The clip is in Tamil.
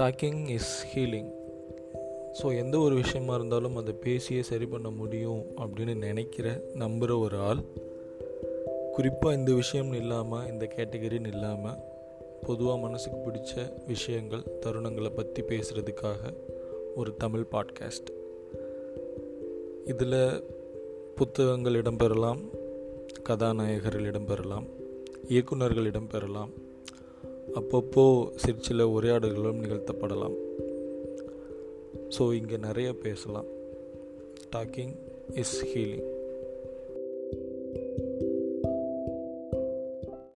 டாக்கிங் இஸ் ஹீலிங் ஸோ எந்த ஒரு விஷயமா இருந்தாலும் அதை பேசியே சரி பண்ண முடியும் அப்படின்னு நினைக்கிற நம்புகிற ஒரு ஆள் குறிப்பாக இந்த விஷயம்னு இல்லாமல் இந்த கேட்டகரின்னு இல்லாமல் பொதுவாக மனசுக்கு பிடிச்ச விஷயங்கள் தருணங்களை பற்றி பேசுகிறதுக்காக ஒரு தமிழ் பாட்காஸ்ட் இதில் புத்தகங்கள் இடம்பெறலாம் கதாநாயகர்கள் இடம்பெறலாம் இயக்குநர்கள் இடம்பெறலாம் அப்பப்போ சிற்சில உரையாடல்களும் நிகழ்த்தப்படலாம். ஸோ இங்கே நிறைய பேசலாம். Docking is healing